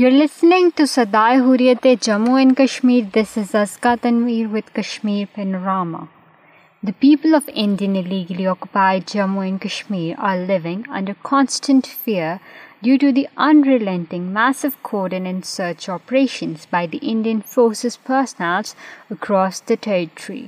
You're listening to Sadai Hurriyat-e Jammu and Kashmir. This is Azka Tanveer with Kashmir Panorama. The people of Indian illegally occupied Jammu and Kashmir are living under constant fear due to the unrelenting massive cordon and search operations by the Indian forces personnel across the territory.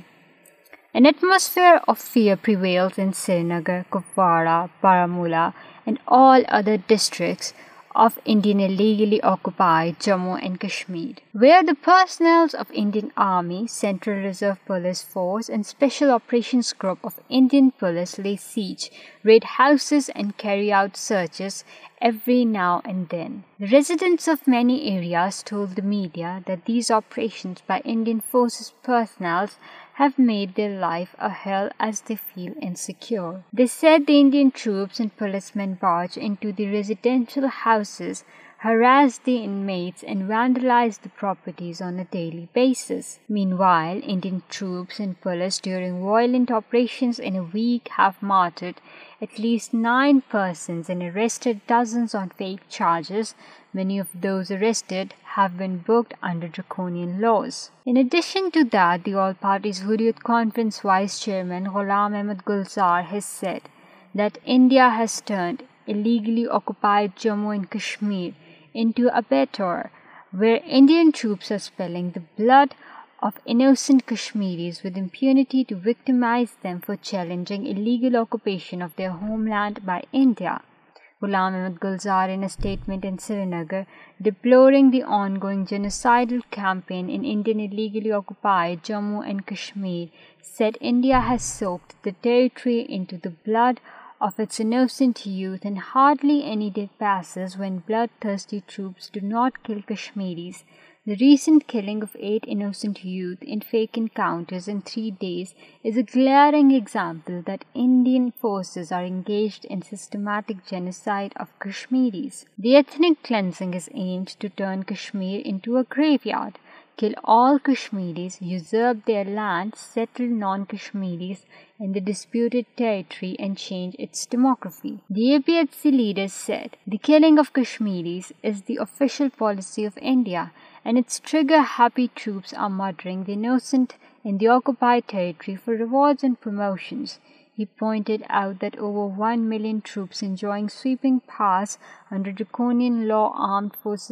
An atmosphere of fear prevails in Srinagar, Kupwara, Baramulla and all other districts of Indian illegally occupied Jammu and Kashmir, where the personnel of Indian Army, Central Reserve Police Force and Special Operations Group of Indian Police lay siege, raid houses and carry out searches every now and then. The residents of many areas told the media that these operations by Indian forces personnel have made their life a hell as they feel insecure. They said the Indian troops and policemen barged into the residential houses harass the inmates and vandalise these only bases men while Indian troops during at least nine charges many of book loose intelligence vice chairman Ghulam Ahmad گلزارٹ that India ہیزلی occupied Jammu Kashmir into Abbottabad, where Indian troops are spilling the blood of innocent Kashmiris with impunity to victimize them for challenging illegal occupation of their homeland by India. Ghulam Ahmed Gulzar, in a statement in Srinagar, deploring the ongoing genocidal campaign in Indian illegally occupied Jammu and Kashmir, said India has soaked the territory into the blood of its innocent youth, and hardly any day passes when bloodthirsty troops do not kill Kashmiris. The recent killing of 8 innocent youth in fake encounters in 3 days is a glaring example that Indian forces are engaged in systematic genocide of Kashmiris. The ethnic cleansing is aimed to turn Kashmir into a graveyard. Land settle non Kashmiris entry and چینجرفی دیڈرز of Kashmiris اسل policy of India and its ٹریگرنگائڈ territory فارڈوشن لا آرمڈس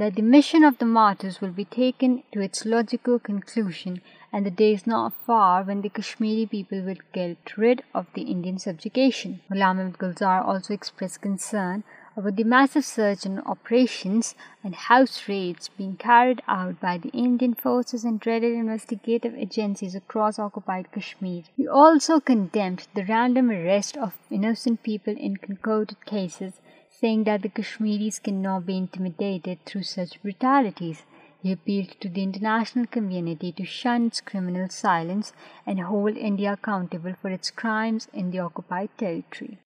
that the mission of the martyrs will be taken to its logical conclusion and the day is not far when the Kashmiri people will get rid of the Indian subjugation. Ghulam Ahmed Gulzar also expressed concern over the massive surge in operations and house raids being carried out by the Indian forces and dreaded investigative agencies across occupied Kashmir. He also condemned the random arrest of innocent people in concocted cases saying that the Kashmiris cannot be intimidated through such brutalities. He appealed to the international community to shun its criminal silence and hold India accountable for its crimes in the occupied territory.